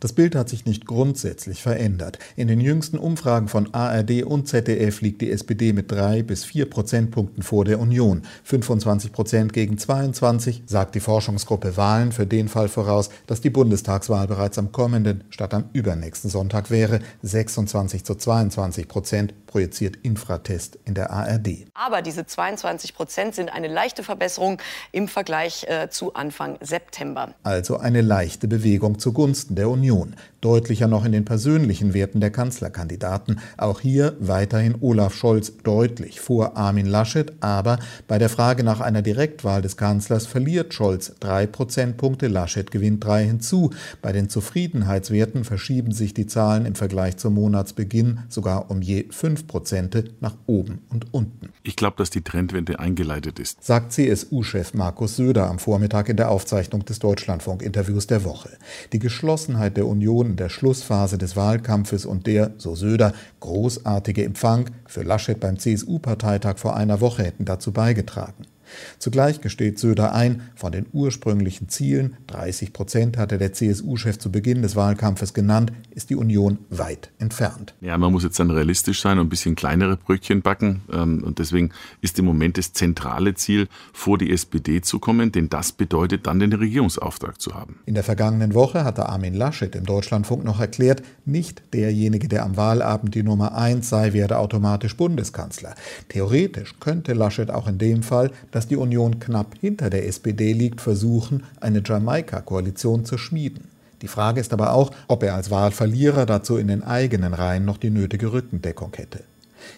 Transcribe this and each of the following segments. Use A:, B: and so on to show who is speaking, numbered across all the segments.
A: Das Bild hat sich nicht grundsätzlich verändert. In den jüngsten Umfragen von ARD und ZDF liegt die SPD mit drei bis vier Prozentpunkten vor der Union. 25 Prozent gegen 22, sagt die Forschungsgruppe Wahlen für den Fall voraus, dass die Bundestagswahl bereits am kommenden statt am übernächsten Sonntag wäre. 26 zu 22 Prozent projiziert Infratest in der ARD.
B: Aber diese 22 Prozent sind eine leichte Verbesserung im Vergleich äh, zu Anfang September.
A: Also eine leichte Bewegung zugunsten der Union. Union, deutlicher noch in den persönlichen Werten der Kanzlerkandidaten. Auch hier weiterhin Olaf Scholz deutlich vor Armin Laschet, aber bei der Frage nach einer Direktwahl des Kanzlers verliert Scholz drei Prozentpunkte, Laschet gewinnt drei hinzu. Bei den Zufriedenheitswerten verschieben sich die Zahlen im Vergleich zum Monatsbeginn sogar um je fünf Prozente nach oben und unten.
C: Ich glaube, dass die Trendwende eingeleitet ist,
A: sagt CSU-Chef Markus Söder am Vormittag in der Aufzeichnung des Deutschlandfunk-Interviews der Woche. Die Geschlossenheit der Union in der Schlussphase des Wahlkampfes und der, so Söder, großartige Empfang für Laschet beim CSU-Parteitag vor einer Woche hätten dazu beigetragen. Zugleich gesteht Söder ein, von den ursprünglichen Zielen, 30 Prozent hatte der CSU-Chef zu Beginn des Wahlkampfes genannt, ist die Union weit entfernt.
C: Ja, man muss jetzt dann realistisch sein und ein bisschen kleinere Brötchen backen. Ähm, und deswegen ist im Moment das zentrale Ziel, vor die SPD zu kommen, denn das bedeutet dann den Regierungsauftrag zu haben.
A: In der vergangenen Woche hatte Armin Laschet im Deutschlandfunk noch erklärt, nicht derjenige, der am Wahlabend die Nummer eins sei, werde automatisch Bundeskanzler. Theoretisch könnte Laschet auch in dem Fall das dass die Union knapp hinter der SPD liegt, versuchen, eine Jamaika-Koalition zu schmieden. Die Frage ist aber auch, ob er als Wahlverlierer dazu in den eigenen Reihen noch die nötige Rückendeckung hätte.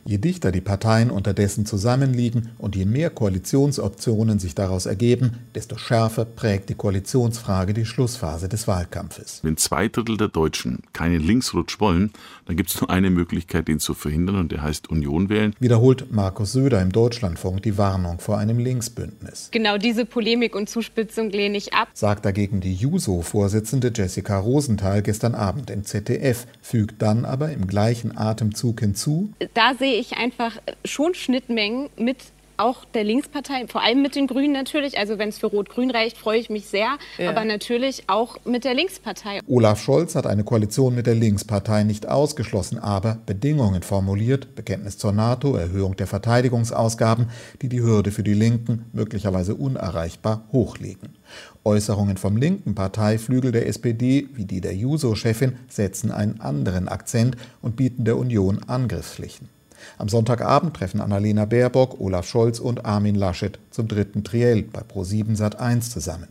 A: Je dichter die Parteien unterdessen zusammenliegen und je mehr Koalitionsoptionen sich daraus ergeben, desto schärfer prägt die Koalitionsfrage die Schlussphase des Wahlkampfes.
C: Wenn zwei Drittel der Deutschen keinen Linksrutsch wollen, dann gibt es nur eine Möglichkeit, ihn zu verhindern, und der heißt Union wählen.
A: Wiederholt Markus Söder im Deutschlandfunk die Warnung vor einem Linksbündnis.
D: Genau diese Polemik und Zuspitzung lehne ich ab,
A: sagt dagegen die Juso-Vorsitzende Jessica Rosenthal gestern Abend im ZDF, fügt dann aber im gleichen Atemzug hinzu.
D: Da sehe ich einfach schon Schnittmengen mit auch der Linkspartei, vor allem mit den Grünen natürlich. Also wenn es für Rot-Grün reicht, freue ich mich sehr. Ja. Aber natürlich auch mit der Linkspartei.
A: Olaf Scholz hat eine Koalition mit der Linkspartei nicht ausgeschlossen, aber Bedingungen formuliert. Bekenntnis zur NATO, Erhöhung der Verteidigungsausgaben, die die Hürde für die Linken möglicherweise unerreichbar hochlegen. Äußerungen vom linken Parteiflügel der SPD, wie die der Juso-Chefin, setzen einen anderen Akzent und bieten der Union Angriffsflächen. Am Sonntagabend treffen Annalena Baerbock, Olaf Scholz und Armin Laschet zum dritten Triell bei Pro7 Sat1 zusammen.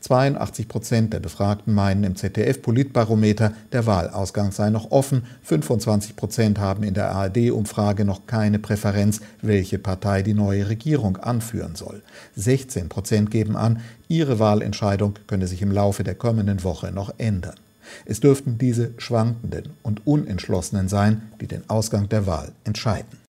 A: 82 Prozent der Befragten meinen im ZDF-Politbarometer, der Wahlausgang sei noch offen. 25 Prozent haben in der ARD-Umfrage noch keine Präferenz, welche Partei die neue Regierung anführen soll. 16 Prozent geben an, ihre Wahlentscheidung könne sich im Laufe der kommenden Woche noch ändern. Es dürften diese Schwankenden und Unentschlossenen sein, die den Ausgang der Wahl entscheiden.